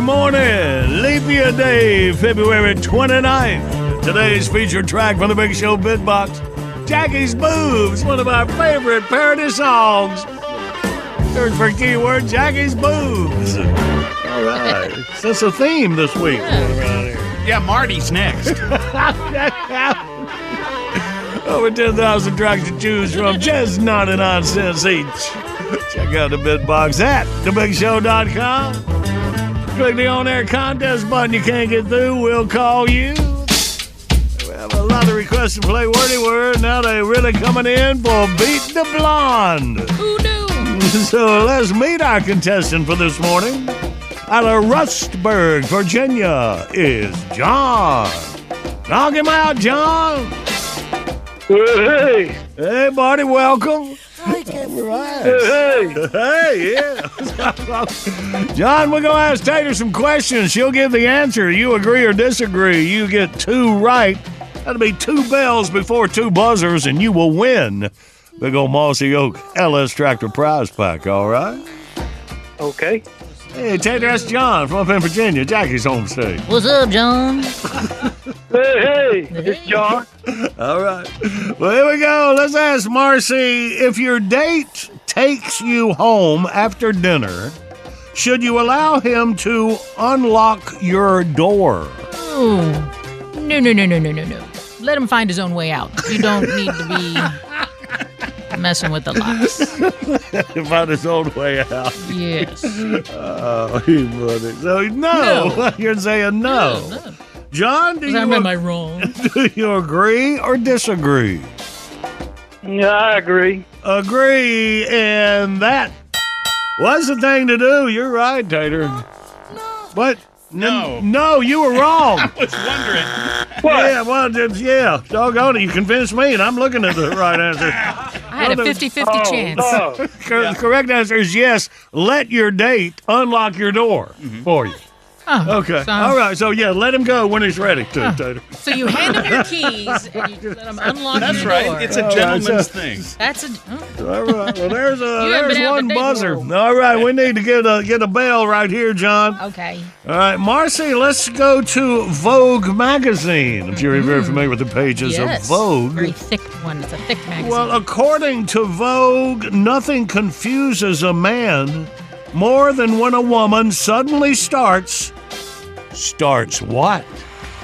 Good Thursday morning, leap year day, February 29th. Today's featured track from the Big Show Bitbox, Jackie's Boobs, one of our favorite parody songs. Search for keyword Jackie's Boobs. All right. So That's a theme this week. around here. Yeah, Marty's next. Over 10,000 tracks to choose from, just 99 cents each. Check out the Bitbox at thebigshow.com. Click the on air contest button. You can't get through, we'll call you. We have a lot of requests to play Wordy Word. Now they're really coming in for Beat the Blonde. Who knew? So let's meet our contestant for this morning. Out of Rustburg, Virginia, is John. Knock him out, John. Hey, hey, buddy, welcome. Hi, Jeffrey. Hey, hey, yeah. John, we're gonna ask Tater some questions. She'll give the answer. You agree or disagree. You get two right. That'll be two bells before two buzzers, and you will win. Big old Mossy Oak LS Tractor Prize Pack. All right. Okay. Hey, Tater, that's John from up in Virginia, Jackie's home state. What's up, John? Hey, hey, it's John. All right. Well, here we go. Let's ask Marcy if your date takes you home after dinner, should you allow him to unlock your door? Oh, no, no, no, no, no, no, no. Let him find his own way out. You don't need to be messing with the locks. to find his own way out. Yes. Oh, he buddy. So, no. No. You're saying no. no. John, do you, Am I wrong? do you agree or disagree? Yeah, I agree. Agree, and that was the thing to do. You're right, Tater. What? No. N- no, you were wrong. I was wondering. Yeah, well, just, yeah. Doggone it. You convinced me, and I'm looking at the right answer. I had a 50 50 Oh, chance. no. Cor- The correct answer is yes. Let your date unlock your door Mm-hmm. for you. Oh, Okay. so- All right. So yeah, let him go when he's ready. To, Tater. So you hand him your keys and you let him unlock That's your right. door. It's a right, gentleman's so- thing. That's a. oh, All right. Well, there's uh, a You haven't there's been out one the buzzer. world. All right. We need to get a get a bell right here, John. okay. All right, Marcy. Let's go to Vogue magazine. I'm sure you're very mm. familiar with the pages yes. of Vogue. Very thick one. It's a thick magazine. Well, according to Vogue, nothing confuses a man more than when a woman suddenly starts. Starts what?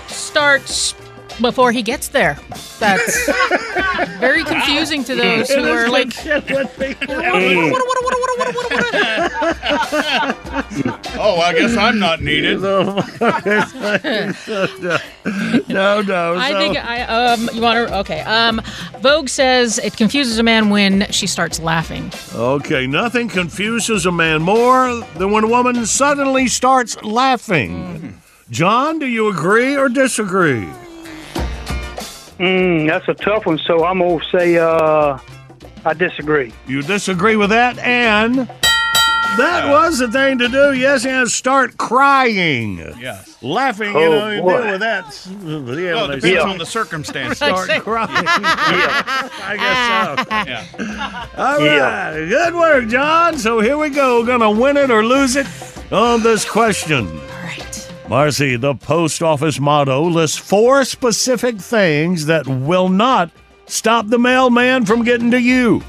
starts before he gets there. That's very confusing to those who are like. Oh, I guess I'm not needed. no, no. I think I um you want to okay um Vogue says it confuses a man when she starts laughing. Okay, nothing confuses a man more than when a woman suddenly starts laughing. John, do you agree or disagree? Mm, that's a tough one, so I'm going to say uh, I disagree. You disagree with that, and that was the thing to do. Yes, and start crying, Yes. laughing. you Oh, know, you boy. deal with that. Yeah, Well, when it they depends Yeah. on the circumstance. start crying. I guess so. Yeah. All Yeah. good work, John. So here we go. Gonna win it or lose it on this question. All right. Marcy, the post office motto lists four specific things that will not stop the mailman from getting to you.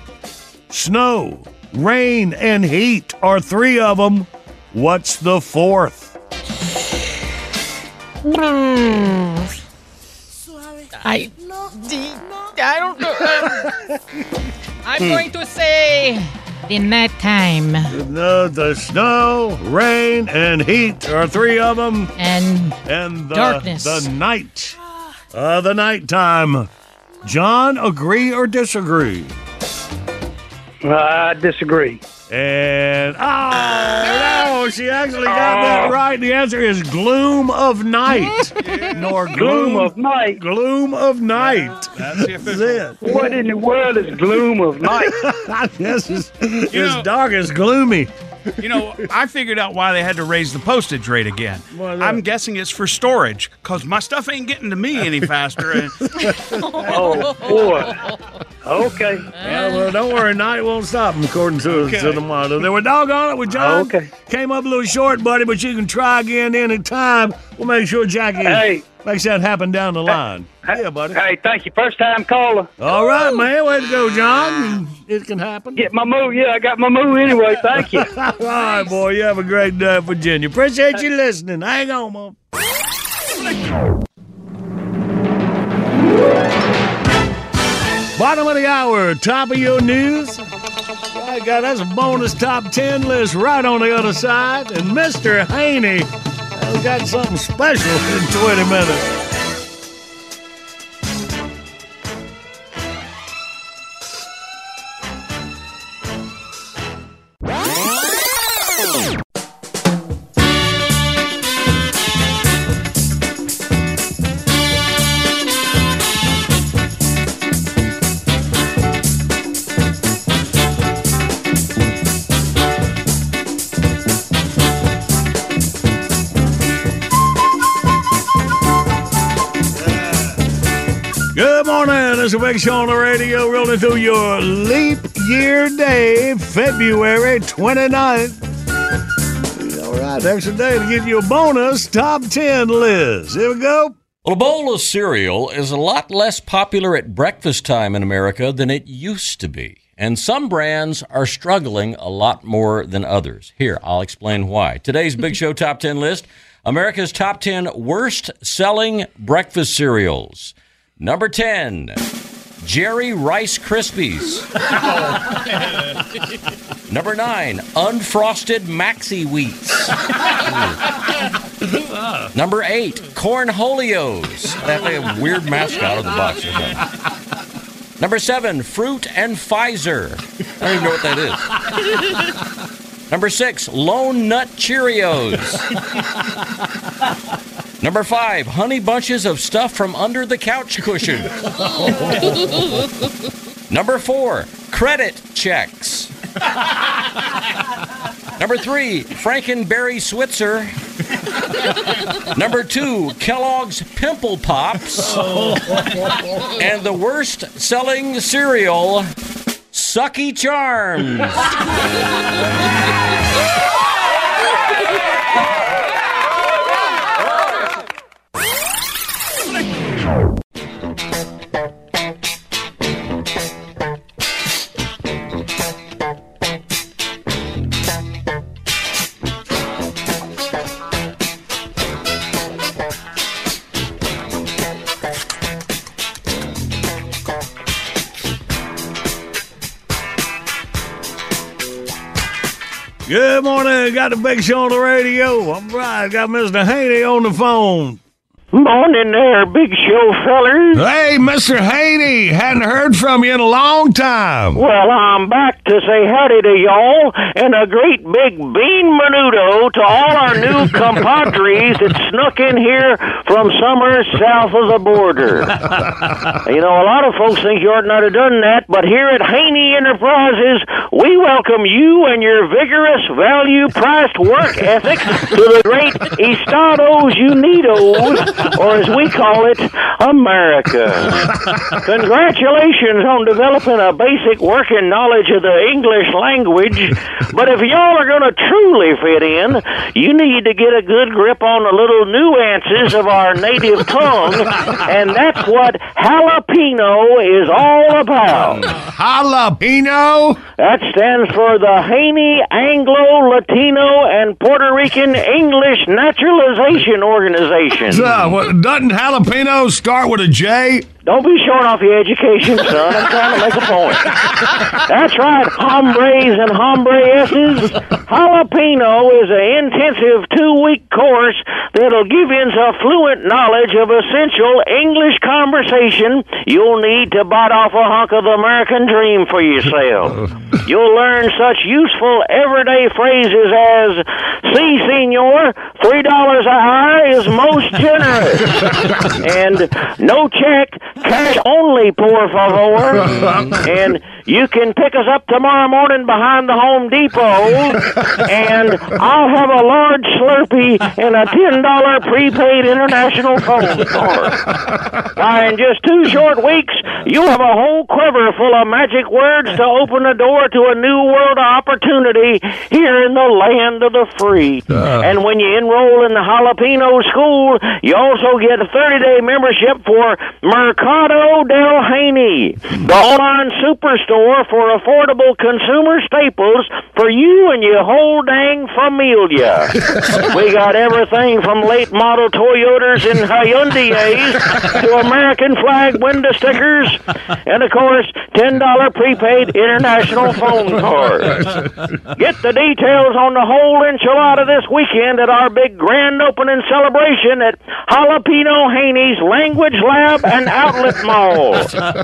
Snow, rain, and heat are three of them. What's the fourth? Hmm. I I don't know. I'm going to say the nighttime No, the snow, rain, and heat are three of them. and And the, Darkness. the night. Uh, the nighttime. John, agree or disagree? I disagree. And oh no, Oh, she actually got that Oh. right. The answer is gloom of night, nor gloom, Gloom of night. gloom of night. That's That's it. What in the world is gloom of night? yes, it's, it's know- dark, it's gloomy. You know, I figured out why they had to raise the postage rate again. Why? I'm guessing it's for storage, because my stuff ain't getting to me any faster. And Oh, boy. Okay. Yeah, well, don't worry, night won't stop them, according to, Okay. to the motto. They were doggone it with John. Okay. Came up a little short, buddy, but you can try again any time. We'll make sure Jackie Hey. Makes that happen down the line. Yeah, buddy. Hey, thank you. First time caller. All right, man. Way to go, John. It can happen. Get my move. Yeah, I got my move anyway. Thank you. All right, boy. You have a great day, Virginia. Appreciate you listening. Hang on, Mom. Bottom of the hour, top of your news. I got that's a bonus top 10 list right on the other side. And Mr. Haney has got something special in 20 minutes. Morning. It's a big show on the radio rolling through your leap year day, February 29th. All right, extra day to give you a bonus top 10 list. Here we go. Well, a bowl of cereal is a lot less popular at breakfast time in America than it used to be. And some brands are struggling a lot more than others. Here, I'll explain why. Today's Big Show Top 10 list America's top 10 worst selling breakfast cereals. Number 10, Jerry Rice Krispies. Number 9, Unfrosted Maxi Wheats. Number eight, Cornholios. That like a weird mascot of the box. Number seven, Fruit and Pfizer. I don't even know what that is. Number six, Lone Nut Cheerios. Number five, Honey Bunches of Stuff from Under the Couch Cushion. Number four, Credit Checks. Number three, Frankenberry Switzer. Number two, Kellogg's Pimple Pops. Oh. and the worst selling cereal, Sucky Charms. Got the big show on the radio. I'm right. Got Mr. Haney on the phone. Morning there, big show fellers. Hey, Mr. Haney. Hadn't heard from you in a long time. Well, I'm back to say howdy to y'all and a great big bean menudo to all our new compadres that snuck in here from somewhere south of the border. you know, a lot of folks think you ought not have done that, but here at Haney Enterprises, we welcome you and your vigorous, value-priced work ethic to the great Estados Unidos, or as we call it, America. Congratulations on developing a basic working knowledge of the English language, but if y'all are going to truly fit in, you need to get a good grip on the little nuances of our native tongue, and that's what jalapeno is all about. Jalapeno? That stands for the Haney Anglo Latino and Puerto Rican English Naturalization Organization. What, doesn't jalapeno start with a J? Don't be showing off your education, son. I'm trying to make a point. That's right, hombres and hombresses. Jalapeno is an intensive two-week course that'll give you a fluent knowledge of essential English conversation you'll need to bite off a hunk of the American dream for yourself. You'll learn such useful everyday phrases as "See, senor, three dollars a hour is most generous," and "No check, cash only, por favor," oh and "You can pick us up tomorrow morning behind the Home Depot, and I'll have a large Slurpee and a ten dollar prepaid international phone card." Why, in just two short weeks, you'll have a whole quiver full of magic words to open the door to a new world of opportunity here in the land of the free. Ah. And when you enroll in the Jalapeno School, you also get a 30 day membership for Mercado del Haney, the online superstore for affordable consumer staples for you and your whole dang familia. we got everything from late model Toyotas and Hyundai's to American flag window stickers, and of course, $10 prepaid international phone cards. Get the details on the whole enchilada this weekend at our big grand opening celebration at Jalapeno Haney's Language Lab and Outlet Mall.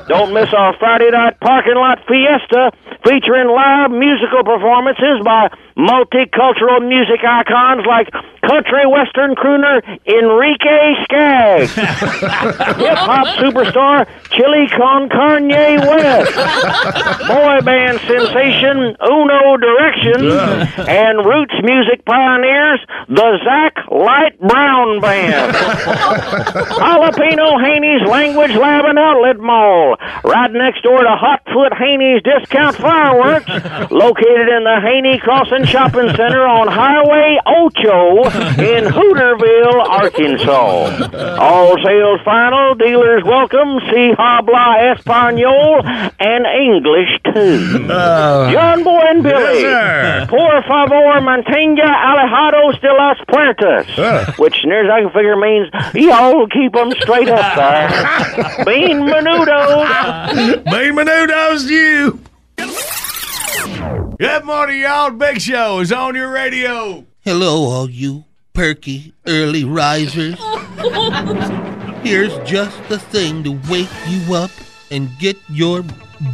Don't miss our Friday night parking lot fiesta featuring live musical performances by multicultural music icons like country western crooner Enrique Skaggs, hip hop superstar Chili Con Kanye West, boy band sensation Uno Direction, and roots music pioneers the Zach Light Brown Band. Jalapeno Haney's Language Lab and Outlet Mall, right next door to Hotfoot Haney's Discount Fireworks, located in the Haney Crossing Shopping Center on Highway Ocho in Hooterville, Arkansas. All sales final, dealers welcome, see Habla Espanol and English too. Uh, John Boy and Billy, Yes, por favor, mantenga alejados de las puertas, which near as I can figure means y'all keep them straight up there. Bean menudo. Bean menudos you. Good morning, y'all. Big Show is on your radio. Hello, all you perky early risers. Here's just the thing to wake you up and get your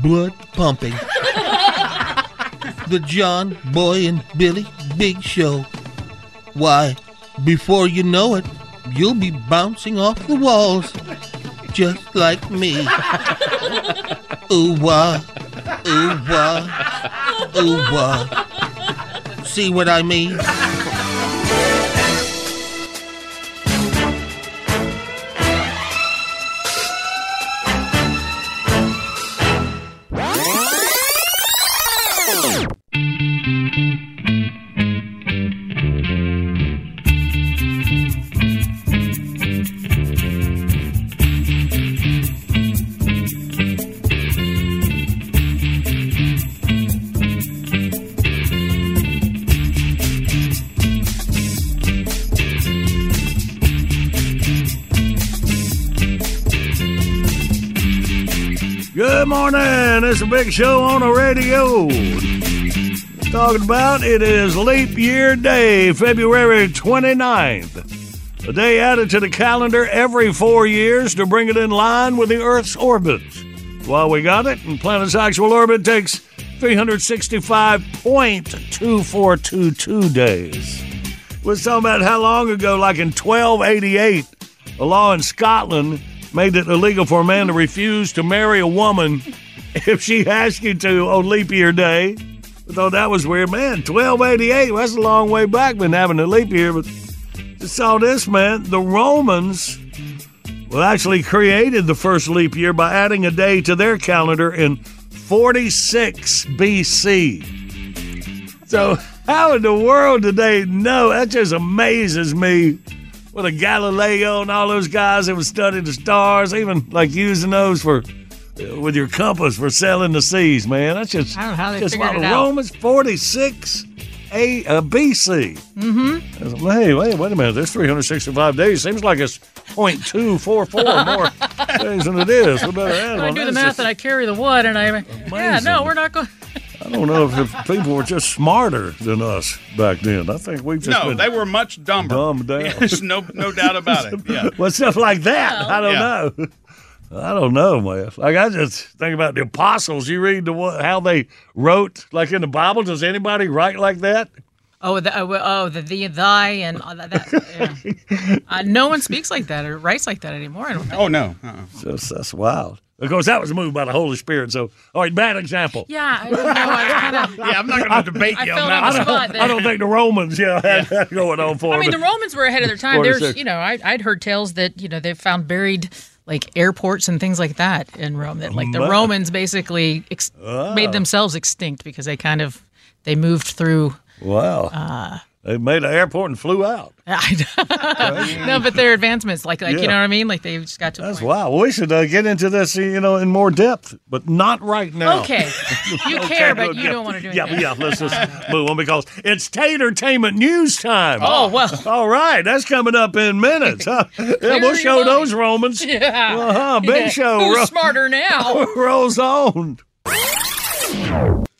blood pumping. The John, Boy, and Billy Big Show. Why, before you know it, you'll be bouncing off the walls just like me. Ooh wah, ooh wah, ooh wah. See what I mean? Morning. It's a big show on the radio. Talking about it is leap year day, February 29th. A day added to the calendar every four years to bring it in line with the Earth's orbit. While we got it, and planet's actual orbit takes 365.2422 days. We're talking about how long ago, like in 1288, a law in Scotland made it illegal for a man to refuse to marry a woman if she asked you to on leap year day. I thought that was weird. Man, 1288, that's a long way back, been having a leap year. But saw this, man. The Romans well, actually created the first leap year by adding a day to their calendar in 46 BC. So, how in the world did they know? That just amazes me. With a Galileo and all those guys that would study the stars, even like using those for with your compass for sailing the seas, man. That's just I don't know how they just figured why it the out. Romans 46 a uh, BC. Mm-hmm. Hey, wait, wait a minute. There's 365 days. Seems like it's 0.244 more days than it is. We better add I one. do the That's math just- and I carry the wood, and I. Yeah, no, we're not going. I don't know if the people were just smarter than us back then. I think we've just No, been they were much dumber. dumbed down. There's no no doubt about it. Yeah. Well, stuff like that. Well, I don't yeah. know. I don't know, man. Like I just think about the apostles. You read the how they wrote, like in the Bible. Does anybody write like that? Oh, the, oh, oh, the thee, thy, and all that. that yeah. uh, no one speaks like that or writes like that anymore. I don't think. Oh no. Uh-uh. Just that's wild. Of course, that was moved by the Holy Spirit. So, all right, bad example. Yeah, I don't know. I kind of. Yeah, I'm not going to debate I you felt on on that. the one. spot there. I don't think the Romans, yeah, had that going on for I mean, the Romans were ahead of their time. There's, you know, I, I'd heard tales that you know they found buried like airports and things like that in Rome. That like the Romans basically ex- made themselves extinct because they kind of they moved through. wow. Uh, they made an airport and flew out. no, but their advancements, like like Yeah. you know what I mean, like they just got to. That's wow. We should uh, get into this, you know, in more depth, but not right now. Okay, you Okay, care, but you don't want to do it. Yeah, yeah. Let's just move on because it's Tatertainment News time. Oh well. All right, that's coming up in minutes. Huh? Yeah, we'll show mind. those Romans. Yeah. Uh-huh, big Yeah. show. Who's Ro- smarter now? rolls on.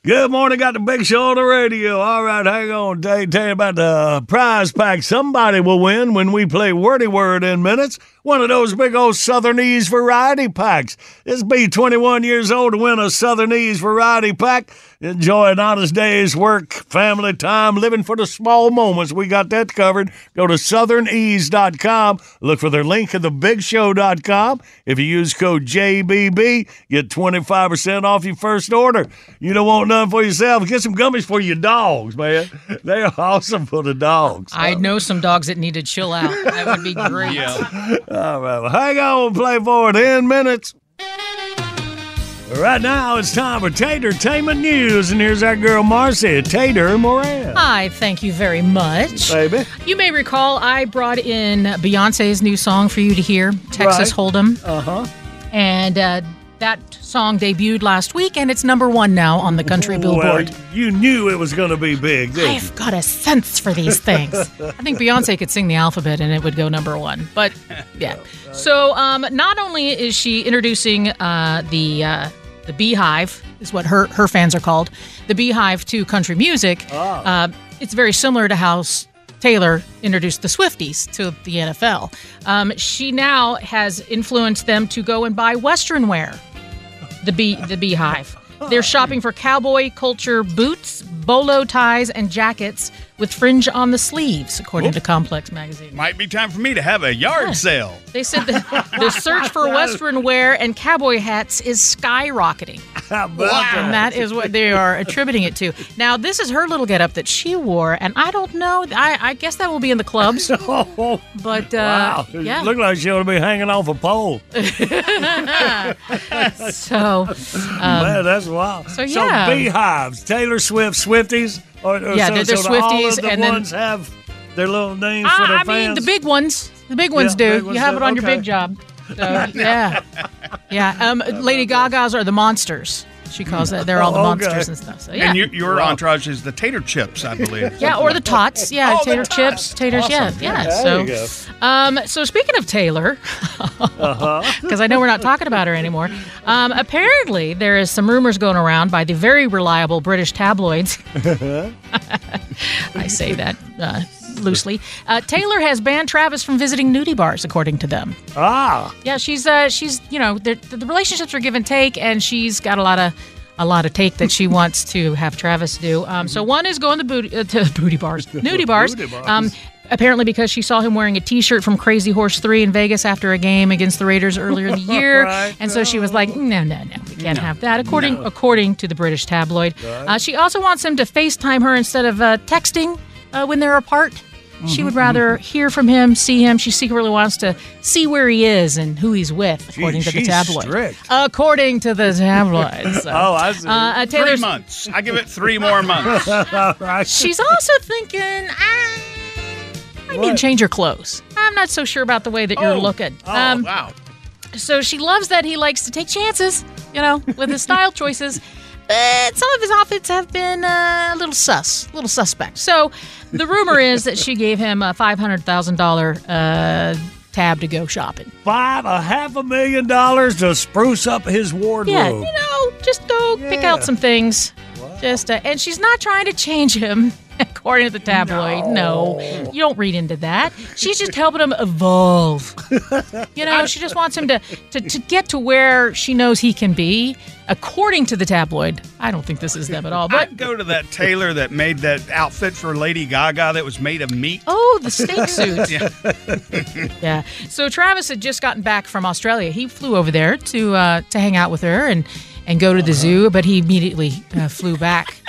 Good morning, got the big show on the radio. All right, hang on. Tell you, about the prize pack somebody will win when we play Wordy Word in minutes. One of those big old Southernese variety packs. It's be 21 years old to win a Southernese variety pack. Enjoy an honest day's work, family time, living for the small moments. We got that covered. Go to southernease.com. Look for their link at thebigshow.com. If you use code JBB, get 25% off your first order. You don't want none for yourself. Get some gummies for your dogs, man. They're awesome for the dogs. I know some dogs that need to chill out. That would be great. Yeah. All right, well, hang on, we'll play for it in minutes. Right now, it's time for Tatertainment News, and here's our girl Marcy Tater Moran. Hi, thank you very much. Baby. You may recall I brought in Beyonce's new song for you to hear, Texas Right. Hold'em. Uh huh. And uh, that song debuted last week, and it's number one now on the country billboard. Well, you knew it was going to be big, didn't you? I've got a sense for these things. I think Beyonce could sing the alphabet and it would go number one. But yeah. So um, not only is she introducing uh, the uh, the Beehive, is what her her fans are called, the Beehive to country music. Uh, it's very similar to how Taylor introduced the Swifties to the NFL. Um, she now has influenced them to go and buy Western wear the bee the beehive. They're shopping for cowboy culture boots, bolo ties, and jackets with fringe on the sleeves, according to Complex magazine. Might be time for me to have a yard sale. They said the, the search for Western wear and cowboy hats is skyrocketing. And that is what they are attributing it to. Now, this is her little getup that she wore, and I don't know. I, I guess that will be in the clubs. But uh, wow. yeah. Look like she ought to be hanging off a pole. so Man, that's wild. so, yeah. So beehives, Taylor Swift, Swifties, or, or Yeah, so, they're- they're so all Swifties, of the and then- ones have their little names for I, their I mean, the big ones. The big ones Yeah, do. big ones you have do. it on your big job. So yeah, yeah. Um, Lady Gaga's are the monsters. She calls it. They're all the Oh, okay. monsters and stuff. So yeah. And your, your entourage is the tater chips, I believe. yeah, or the tots. Yeah, Oh, the tater tots. chips, taters. Yeah, yeah. There so, you go. um, so speaking of Taylor, Uh-huh. because I know we're not talking about her anymore. Um, apparently, there is some rumors going around by the very reliable British tabloids. I say that uh, loosely. Uh, Taylor has banned Travis from visiting nudie bars, according to them. Ah, Yeah, she's uh, she's you know the, the relationships are give and take, and she's got a lot of a lot of take that she wants to have Travis do. Um, so one is going to booty uh, to booty bars, nudie bars. Booty bars. Um, apparently because she saw him wearing a T-shirt from Crazy Horse Three in Vegas after a game against the Raiders earlier in the year, Right. and so she was like, no, no, no, we can't have that. According according to the British tabloid, uh, she also wants him to FaceTime her instead of uh, texting uh, when they're apart. She would rather hear from him, see him. She secretly wants to see where he is and who he's with, according to the tabloid. strict. According to the tabloid. So, oh, I see. uh, uh, Three months. I give it three more months. right. she's also thinking, ah, I need to change your clothes. I'm not so sure about the way that you're Oh. looking. Oh, Um, wow. So she loves that he likes to take chances, you know, with his style choices. But some of his outfits have been uh, a little sus, a little suspect. So the rumor is that she gave him a five hundred thousand dollar uh, tab to go shopping. Five, a half a million dollars to spruce up his wardrobe. Yeah, you know, just go pick out some things. Just uh, and she's not trying to change him. According to the tabloid, no. you don't read into that. She's just helping him evolve. You know, she just wants him to, to to get to where she knows he can be. According to the tabloid, I don't think this is them at all. But I'd go to that tailor that made that outfit for Lady Gaga that was made of meat. Oh, the steak suit. yeah. yeah. So Travis had just gotten back from Australia. He flew over there to uh, to hang out with her and and go to the zoo, but he immediately uh, flew back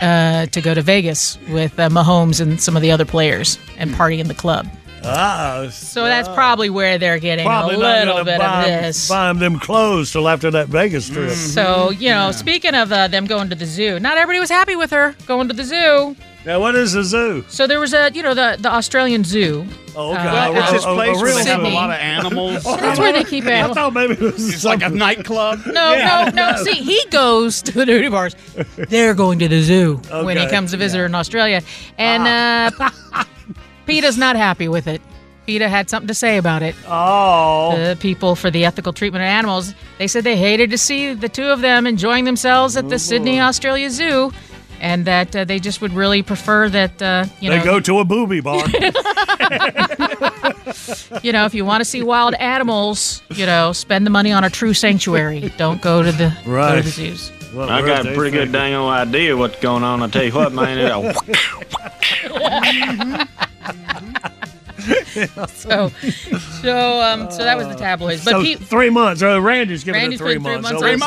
uh, to go to Vegas with uh, Mahomes and some of the other players and party in the club. Ah, So that's probably where they're getting probably a little bit buy, of this. buy them clothes till after that Vegas trip. So you know, speaking of uh, them going to the zoo, not everybody was happy with her going to the zoo. Now, what is a zoo? So there was a, you know, the the Australian zoo. Oh, okay. Uh, It's this place where they have a Sydney. lot of animals. That's where they keep animals. I animals. thought maybe it was It's like a something- nightclub. No, Yeah, no, no. See, he goes to the nudie bars. They're going to the zoo when he Okay, comes to visit her in Australia. And uh, PETA's not happy with it. PETA had something to say about it. Oh, The people for the ethical treatment of animals, they said they hated to see the two of them enjoying themselves at the Sydney, Australia Zoo. And that uh, they just would really prefer that, uh, you know they know, go to a booby bar. you know, if you want to see wild animals, you know, spend the money on a true sanctuary. Don't go to the, go to the zoos. What I got a pretty good dang old idea what's going on. I tell you what, man. It, So, so, um, so that was the tabloids. But So pe- three months. Oh, Randy's giving Randy's it three months. three months. months so on Three we'll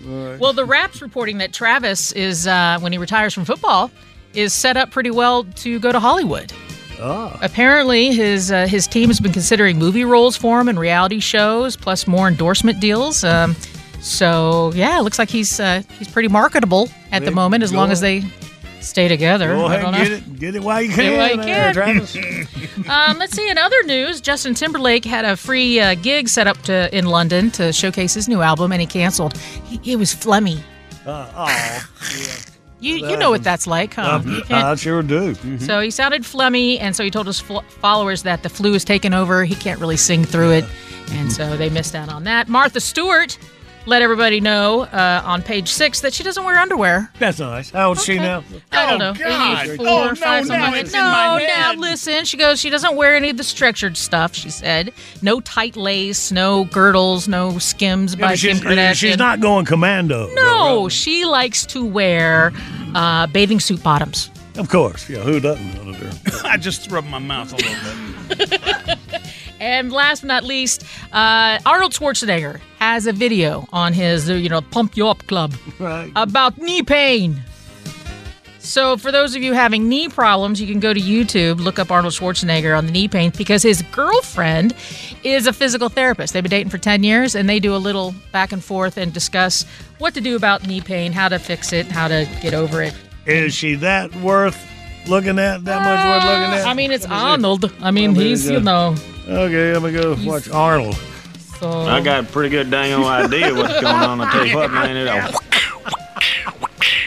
months. well, the Wrap's reporting that Travis is, uh, when he retires from football, is set up pretty well to go to Hollywood. Oh. Apparently, his uh, his team has been considering movie roles for him and reality shows, plus more endorsement deals. Um, so yeah, it looks like he's uh, he's pretty marketable at the moment, as long on. as they stay together. Go ahead don't and know. get it, get it while you Get can. it while you there, can. Travis. Um, let's see. In other news, Justin Timberlake had a free uh, gig set up to in London to showcase his new album, and he canceled. He, he was phlegmy. Uh, oh, You you know what that's like, huh? Can't- I sure do. so he sounded phlegmy, and so he told his fl- followers that the flu has taken over. He can't really sing through it, and so they missed out on that. Martha Stewart let everybody know uh, on page six that she doesn't wear underwear. That's nice. How old's she Okay. now? I don't Oh, know. God. 84, Oh, no, five, something now it's that. in No, my now head. listen. She goes, she doesn't wear any of the structured stuff, she said. No tight lace, no girdles, no skims Yeah, by but she's, Kim Kardashian. she's not going commando. No, she likes to wear uh, bathing suit bottoms. Of course. Yeah, who doesn't want to do? I just rubbed my mouth a little bit. And last but not least, uh, Arnold Schwarzenegger has a video on his, uh, you know, Pump You Up Club Right. about knee pain. So, for those of you having knee problems, you can go to YouTube, look up Arnold Schwarzenegger on the knee pain because his girlfriend is a physical therapist. They've been dating for 10 years and they do a little back and forth and discuss what to do about knee pain, how to fix it, how to get over it. Is she that worth looking at? That much worth looking at? I mean, it's Let me see. Arnold. I mean, he's, you know. Okay, I'm gonna go watch Arnold. So I got a pretty good dang old idea what's going on. I tell you what, man. It,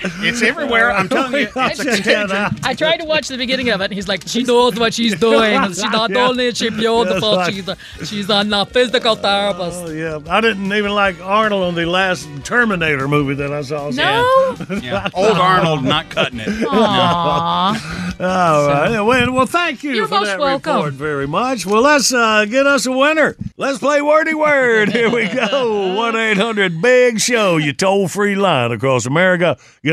It's everywhere. I'm telling you, it's a contagion. I tried to watch the beginning of it. And he's like, she knows what she's doing. She's not Yeah. only is she beautiful, That's she's a, she's a physical therapist. Oh yeah, I didn't even like Arnold on the last Terminator movie that I saw. No. Yeah. Old Arnold not cutting it. Aww. All right. Well, well, thank you You're for most that welcome. report very much. Well, let's uh, get us a winner. Let's play wordy word. Here we go. One eight hundred Big Show. You toll free line across America. Get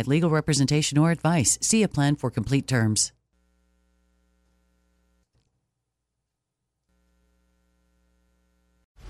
legal representation or advice. See a plan for complete terms.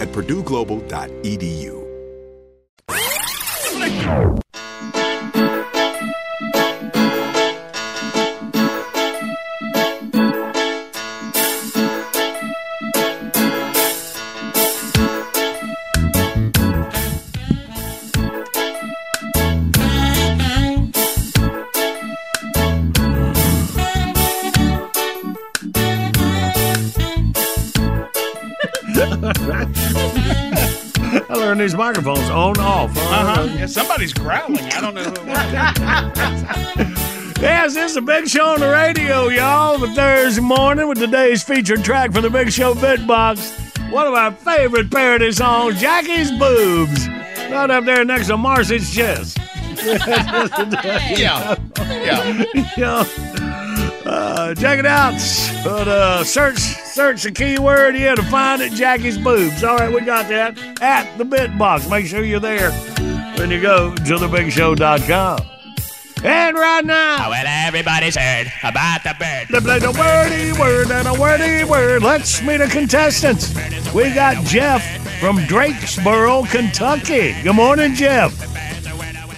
at purdueglobal.edu. I learned these microphones on off. Uh-huh. Yeah, somebody's growling. I don't know who it. Yes, this is the Big Show on the radio, y'all. The Thursday morning with today's featured track from the Big Show Bitbox. One of our favorite parody songs, Jackie's Boobs. Right up there next to Marcy's chest. Yeah. Yeah. yeah. Uh, check it out. But uh, search search the keyword here to find it. Jackie's boobs. All right, we got that at the Bitbox. Make sure you're there when you go to thebigshow.com. And right now, Well, everybody's heard about the bird. the, the, the wordy word and a wordy word. Let's meet the contestants. We got Jeff from Drakesboro, Kentucky. Good morning, Jeff.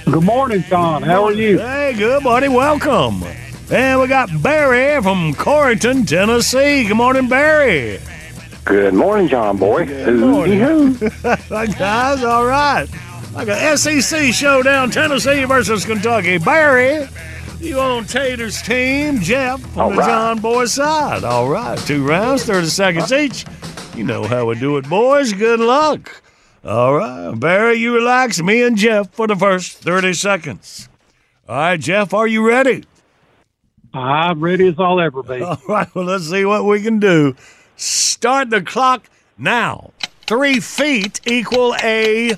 Good morning, John. How are you? Hey, good buddy. Welcome. And we got Barry from Covington, Tennessee. Good morning, Barry. Good morning, John boy. Good morning. Guys, all right. Like a SEC showdown, Tennessee versus Kentucky. Barry, you on Tater's team. Jeff on All the right. John Boy side. All right. Two rounds, 30 seconds each. You know how we do it, boys. Good luck. All right. Barry, you relax. Me and Jeff for the first 30 seconds. All right, Jeff, are you ready? I'm ready as I'll ever be. All right, well, let's see what we can do. Start the clock now. Three feet equal a.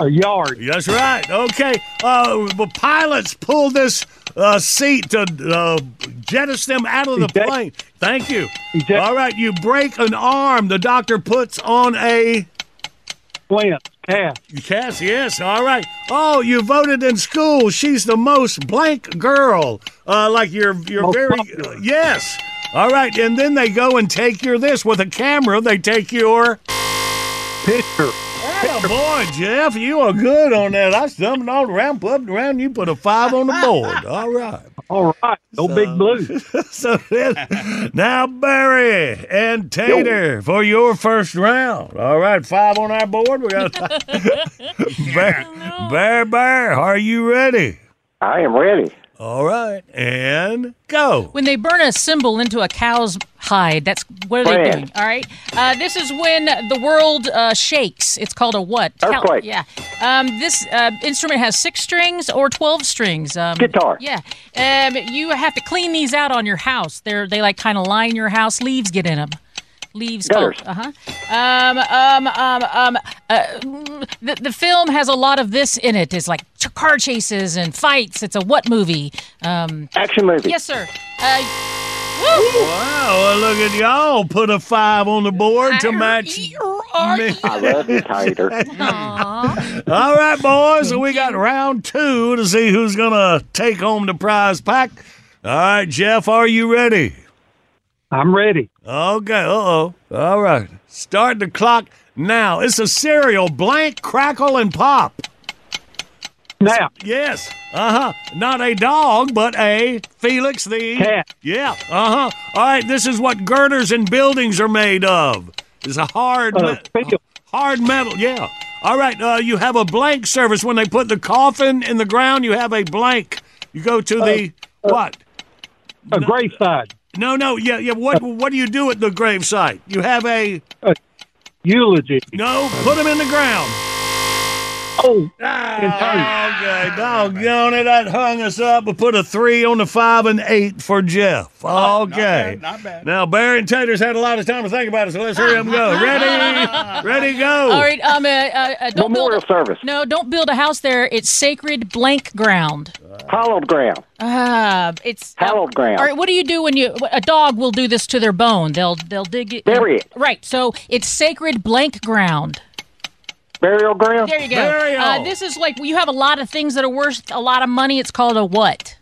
A yard. That's right. Okay. Uh, the pilots pull this uh, seat to uh, jettison them out of the Eject- plane. Thank you. Eject- All right, you break an arm. The doctor puts on a Flint. Cast. cast. Yes. All right. Oh, you voted in school. She's the most blank girl. Uh, like you're you're Most very popular. yes. All right, and then they go and take your this with a camera. They take your. Pitcher. Oh boy, Jeff, you are good on that. I stumbled all around, up around. You put a five on the board. All right. All right. No big blue. So then, now Barry and Tater for your first round. All right, five on our board. We got Bear, Bear, Bear. Are you ready? I am ready. All right, and go. When they burn a symbol into a cow's hide, that's what are they Brand. doing? All right. Uh, this is when the world uh, shakes. It's called a what? Cal- Earthquake. yeah. Um, this uh, instrument has six strings or twelve strings. Um, Guitar. Yeah. Um, you have to clean these out on your house. They're they like kind of line your house. Leaves get in them. Leaves. Gutters. Uh huh. Um. Um. Um. Um. Uh, the the film has a lot of this in it. It's like ch- car chases and fights. It's a what movie? Um. Action movie. Yes, sir. Uh. Woo! Wow, well, look at y'all. Put a five on the board to match. me. I love you, Tater. All right, boys. So we got round two to see who's gonna take home the prize pack. All right, Jeff, are you ready? I'm ready. Okay. Uh oh. All right. Start the clock now. It's a cereal. Blank, crackle, and pop. Yes. Uh huh. Not a dog, but a Felix the Cat. Yeah. Uh huh. All right. This is what girders and buildings are made of. It's a hard, Uh, me- hard metal. Yeah. All right. Uh, you have a blank service when they put the coffin in the ground. You have a blank. You go to the what? A graveside. No, no. Yeah, yeah. What What do you do at the gravesite? You have a Eulogy. no. Put them in the ground. Oh, Ah, okay, doggone it. That hung us up. We put a three on the five and eight for Jeff. Okay. Not bad. Now, Barry and Tater's had a lot of time to think about it, so let's hurry up and go. Ready? Ready, go. All right. Um. Uh, uh, uh, don't Memorial build. service. No, don't build a house there. It's sacred blank ground. Hallowed ground. Uh, it's Hallowed ground. All right. What do you do when you a dog will do this to their bone? They'll they'll dig it. Bury it. Right. So it's sacred blank ground. Burial ground. There you go. Burial. Uh, this is like you have a lot of things that are worth a lot of money. It's called a what?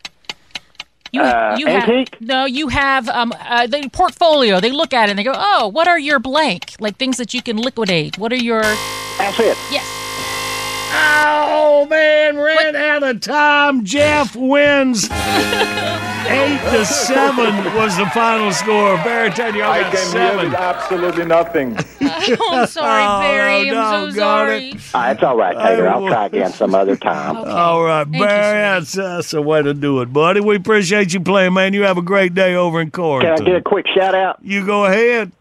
You, Uh, you have antique? no. You have um uh, the portfolio. They look at it and they go, oh, what are your blank? Like things that you can liquidate. What are your That's it. yes? Oh, man, ran out of time. Jeff wins. Eight to seven was the final score. Barry Tater, y'all got seven. absolutely nothing. Oh, I'm sorry, Oh, Barry. no, I'm so doggone sorry. it. Uh, it's all right, Tater. I'll try again some other time. All right, Thank Barry, sir. that's, that's the way to do it, buddy. We appreciate you playing, man. You have a great day over in court. Can I Covington. get a quick shout out? You go ahead.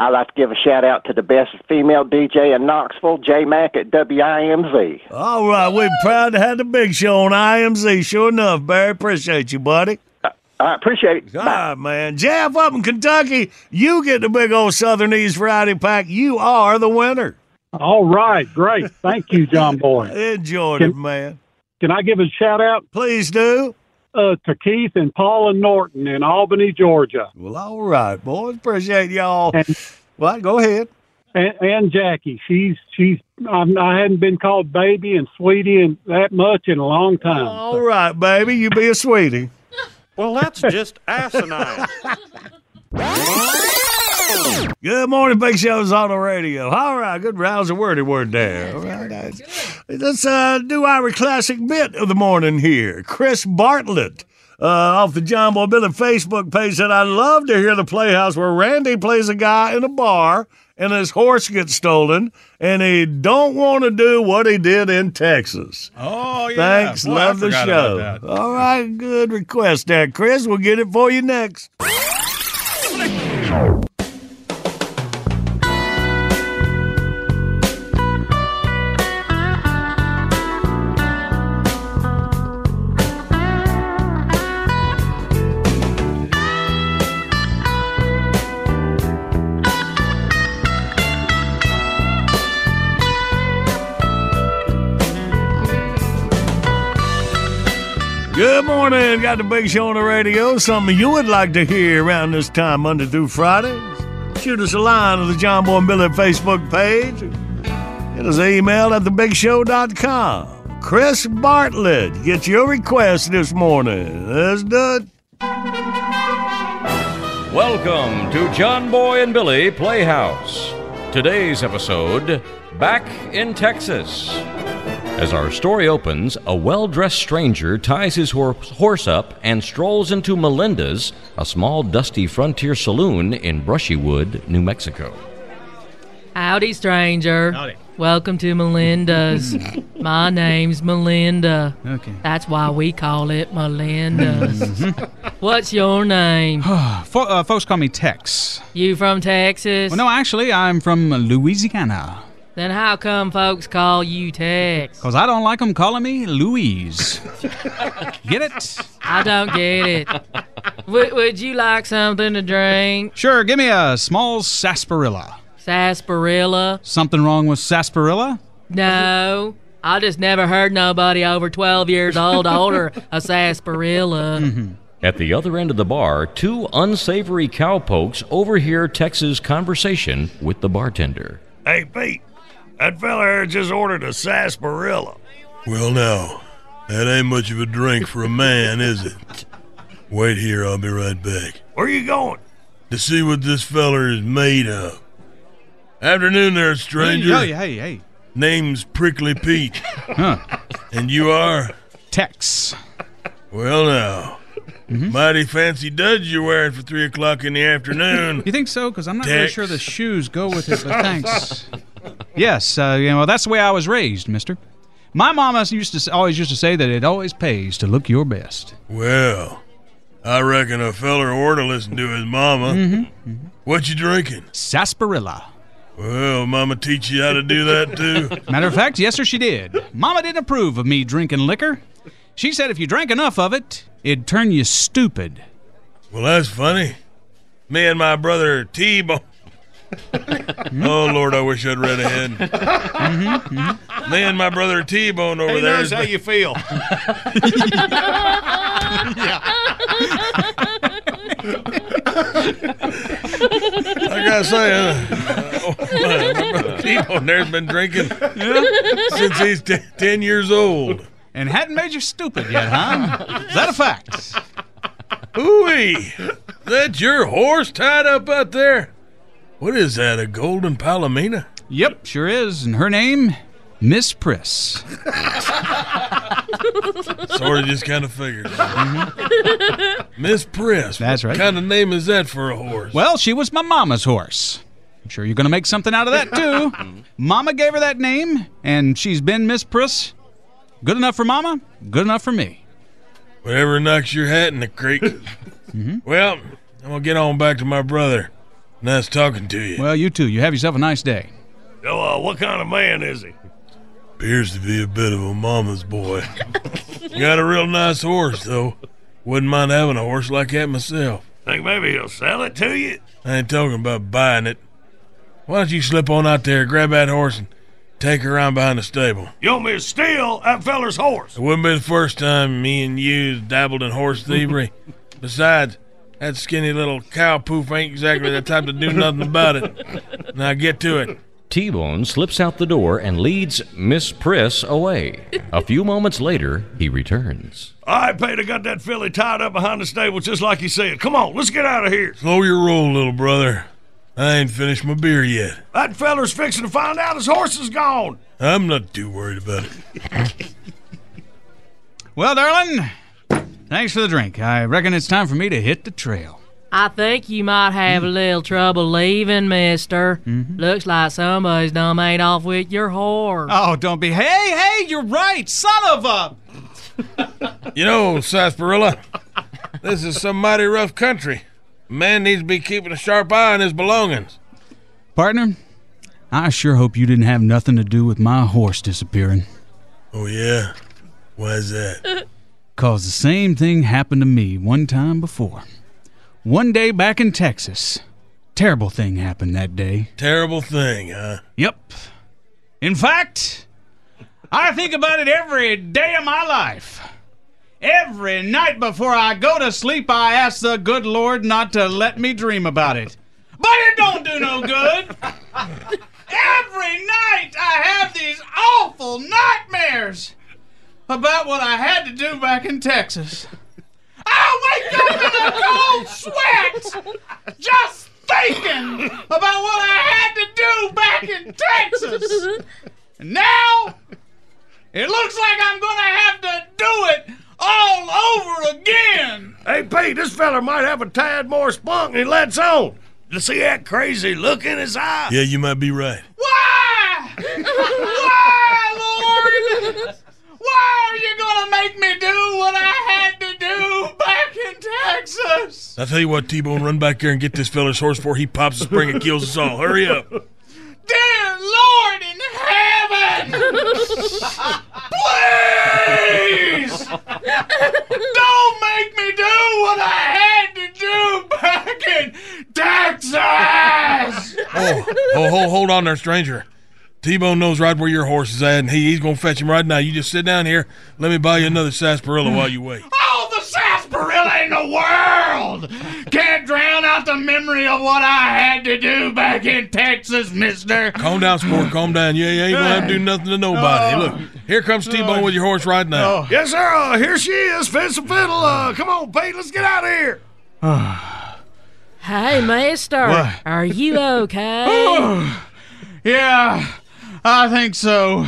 I'd like to give a shout out to the best female DJ in Knoxville, J Mac at WIMZ. All right, we're proud to have the big show on IMZ. Sure enough, Barry. Appreciate you, buddy. I appreciate it. All Bye. right, man. Jeff up in Kentucky, you get the big old Southern East Friday pack. You are the winner. all right. Great. Thank you, John Boy. Enjoyed Can- it, man. Can I give a shout out Please do. Uh, to Keith and Paula Norton in Albany, Georgia? Well, all right, boys. Appreciate y'all. And- Well, go ahead. and, and Jackie. She's she's. I'm, I hadn't been called baby and sweetie and that much in a long time. All right, baby, you be a sweetie. Well, that's just asinine. Good morning, Big Show's on the radio. All right, good rousing wordy word there. All right, let's uh, do our classic bit of the morning here. Chris Bartlett. Uh, off the John Boy Billy Facebook page said, I'd love to hear the Playhouse where Randy plays a guy in a bar and his horse gets stolen and he don't want to do what he did in Texas. Oh, yeah. Thanks. Boy, I Love the show. All right. Good request there, Chris. We'll get it for you next. Morning. Got the big show on the radio. Something you would like to hear around this time, Monday through Friday. Shoot us a line on the John Boy and Billy Facebook page. Get us an email at thebigshow.com. Chris Bartlett, get your request this morning. Let's do it. Welcome to John Boy and Billy Playhouse. Today's episode Back in Texas. As our story opens, a well dressed stranger ties his horse up and strolls into Melinda's, a small, dusty frontier saloon in Brushywood, New Mexico. Howdy, stranger. Howdy. Welcome to Melinda's. My name's Melinda. Okay. That's why we call it Melinda's. What's your name? Fo- uh, folks call me Tex. You from Texas? Well, no, actually, I'm from Louisiana. Then how come folks call you Tex? Because I don't like them calling me Louise. Get it? I don't get it. would, would you like something to drink? Sure, give me a small sarsaparilla. Sarsaparilla? Something wrong with sarsaparilla? No. I just never heard nobody over 12 years old order a sarsaparilla. Mm-hmm. At the other end of the bar, two unsavory cowpokes overhear Tex's conversation with the bartender. Hey, Pete, that fella here just ordered a sarsaparilla. Well, now, that ain't much of a drink for a man, is it? Wait here, I'll be right back. Where you going? To see what this feller is made of. Afternoon there, stranger. Hey, hey, hey. Name's Prickly Pete. Huh. And you are? Tex. Well, now. Mm-hmm. Mighty fancy duds you're wearing for 3 o'clock in the afternoon. You think so? Because I'm not really sure the shoes go with it, but thanks. yes, uh, you know, that's the way I was raised, mister. My mama used to always used to say that it always pays to look your best. Well, I reckon a feller ought to listen to his mama. Mm-hmm. What you drinking? Sarsaparilla. Well, mama teach you how to do that too? Matter of fact, yes, sir, she did. Mama didn't approve of me drinking liquor. She said if you drank enough of it, it'd turn you stupid. Well, that's funny. Me and my brother T-Bone. oh Lord, I wish I'd read ahead. Me and my brother T-Bone over He there. knows how you feel. I gotta say, uh, oh, my, my brother T-Bone there's been drinking since he's t- ten years old. And hadn't made you stupid yet, huh? Is that a fact? Ooh-wee, that your horse tied up out there? What is that? A golden palomina? Yep, sure is. And her name, Miss Priss. Sort of just kind of figured. Mm-hmm. Miss Priss. That's right. What kind of name is that for a horse? Well, she was my mama's horse. I'm sure you're going to make something out of that, too. Mama gave her that name, and she's been Miss Priss. Good enough for Mama, good enough for me. Whatever knocks your hat in the creek. Mm-hmm. Well, I'm gonna get on back to my brother. Nice talking to you. Well, you too. You have yourself a nice day. So, uh, what kind of man is he? Appears to be a bit of a mama's boy. Got a real nice horse, though. Wouldn't mind having a horse like that myself. Think maybe he'll sell it to you? I ain't talking about buying it. Why don't you slip on out there, grab that horse, and take her around behind the stable? You want me to steal that feller's horse? It wouldn't be the first time me and you dabbled in horse thievery. Besides, That skinny little cow poof ain't exactly the type to do nothing about it. Now get to it. T Bone slips out the door and leads Miss Priss away. A few moments later, he returns. All right, Pete, I got that filly tied up behind the stable just like you said. Come on, let's get out of here. Slow your roll, little brother. I ain't finished my beer yet. That feller's fixing to find out his horse is gone. I'm not too worried about it. Well, darling, thanks for the drink. I reckon it's time for me to hit the trail. I think you might have a little trouble leaving, mister. Mm-hmm. Looks like somebody's done made off with your horse. Oh, don't be. Hey, hey, you're right, son of a. You know, sarsaparilla, this is some mighty rough country. A man needs to be keeping a sharp eye on his belongings. Partner, I sure hope you didn't have nothing to do with my horse disappearing. Oh, yeah? Why's that? Cause the same thing happened to me one time before. One day back in Texas. Terrible thing happened that day. Terrible thing, huh? Yep. In fact, I think about it every day of my life. Every night before I go to sleep, I ask the good Lord not to let me dream about it. But it don't do no good. Every night I have these awful nightmares about what I had to do back in Texas. I wake up in a cold sweat just thinking about what I had to do back in Texas. And now it looks like I'm gonna have to do it all over again. Hey, Pete, this feller might have a tad more spunk than he lets on. You see that crazy look in his eye? Yeah, you might be right. Why? Why, Lord? Why are you gonna make me do what I had to do back in Texas? I'll tell you what, T-Bone, run back there and get this feller's horse before he pops a spring and kills us all. Hurry up. Dear Lord in heaven! Please! Don't make me do what I had to do back in Texas! Oh, oh, hold, hold on there, stranger. T-Bone knows right where your horse is at, and he, he's going to fetch him right now. You just sit down here. Let me buy you another sarsaparilla while you wait. Oh, the sarsaparilla in the world can't drown out the memory of what I had to do back in Texas, mister. Calm down, sport. Calm down. Yeah, you ain't going to have to do nothing to nobody. Look, here comes T-Bone with your horse right now. Yes, sir. Uh, here she is, fence and fiddle. Uh, come on, Pete, let's get out of here. Hey, mister. What? Are you okay? yeah, I think so.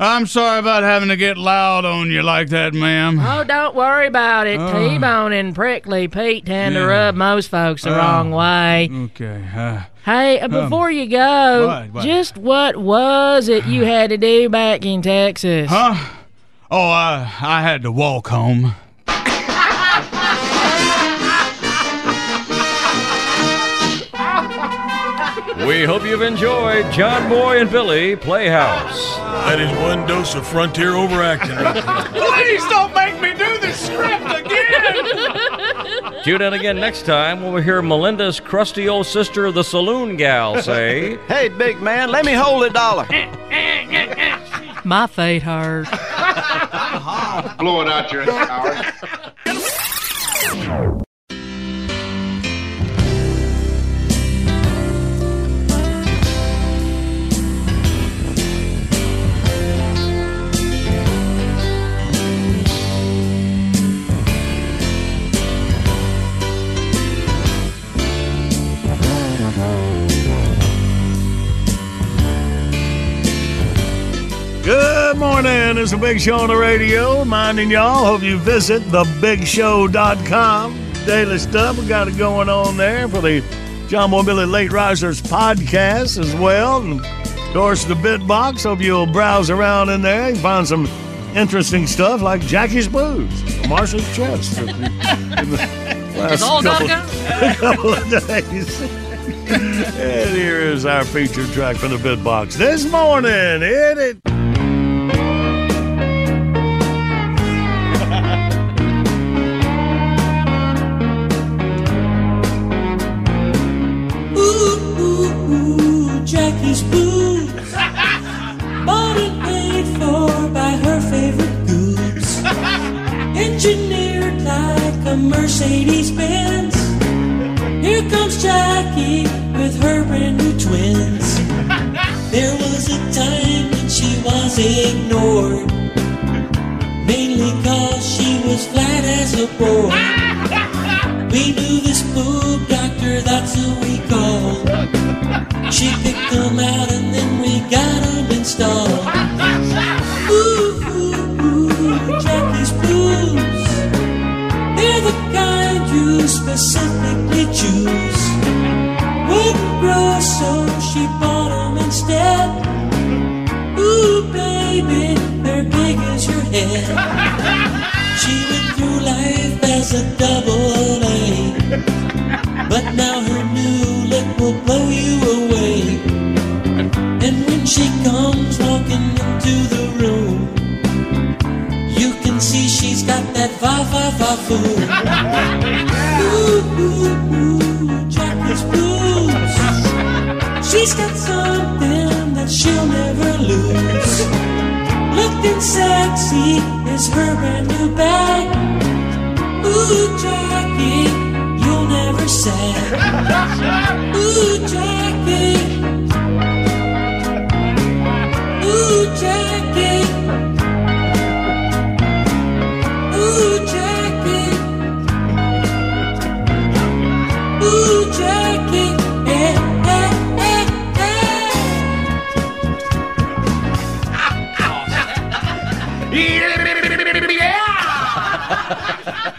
I'm sorry about having to get loud on you like that, ma'am. Oh, don't worry about it. Oh. T-Bone and Prickly Pete tend to rub most folks the Oh. wrong way. Okay. Uh, Hey, uh, Um, before you go, what, what? just what was it you had to do back in Texas? huh? Oh, I I had to walk home. We hope you've enjoyed John Boy and Billy Playhouse. That is one dose of frontier overacting. Please don't make me do this script again. Tune in again next time when we hear Melinda's crusty old sister, the saloon gal, say, Hey, big man, let me hold a dollar. My fate hurts. Blow it out your hours. Good morning. It's the Big Show on the radio. Minding y'all, hope you visit thebigshow.com. Daily stuff. We got it going on there for the John Boy Billy Late Risers podcast as well. And of course, the Bit Box. Hope you'll browse around in there and find some interesting stuff like Jackie's Boobs, Marshall's Chest. in the last It's all couple- couple of days. and here is our featured track from the Bit Box this morning. Hit it. Jackie's Boobs. Bought and paid for by her favorite goods. Engineered like a Mercedes Benz. Here comes Jackie with her brand new twins. There was a time when she was ignored, mainly cause she was flat as a board. We knew this boob doctor, that's who we called. She picked them out and then we got them installed. Ooh, ooh, ooh, Jackie's blues. They're the kind you specifically choose. Wouldn't grow, so she bought them instead. Ooh, baby, they're big as your head. She went through life as a double she comes walking into the room, you can see she's got that va va va boom. Ooh, ooh, ooh, Jackie's blues. She's got something that she'll never lose. Looking sexy is her brand new bag. Ooh, Jackie, you'll never sag. Ooh, Jackie.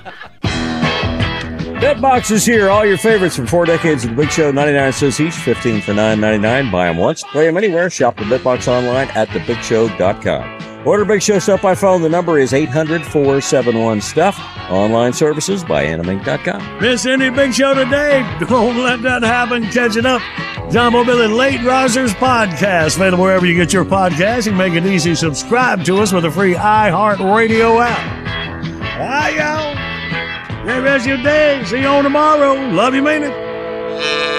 Bitbox is here. All your favorites from four decades of the Big Show. 99 cents each, 15 for 9.99. Buy them once, play them anywhere. Shop the Bitbox online at thebigshow.com. Order Big Show stuff by phone. The number is 800-471-STUFF. Online services by animink.com. Miss any Big Show today? Don't let that happen. Catching up. John Mobile and Late Risers podcast. Available wherever you get your podcast. You can make it easy. Subscribe to us with a free iHeartRadio app. Bye, y'all. Have rest of your day. See you on tomorrow. Love you, mean it.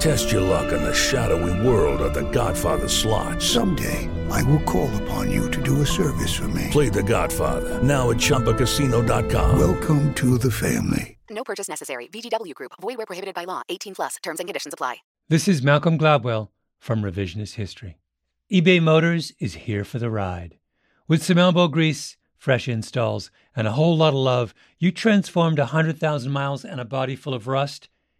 Test your luck in the shadowy world of The Godfather slot. Someday, I will call upon you to do a service for me. Play The Godfather now at ChumbaCasino.com. Welcome to the family. No purchase necessary. VGW Group. Void where prohibited by law. 18 plus. Terms and conditions apply. This is Malcolm Gladwell from Revisionist History. eBay Motors is here for the ride. With some elbow grease, fresh installs, and a whole lot of love, you transformed a 100,000 miles and a body full of rust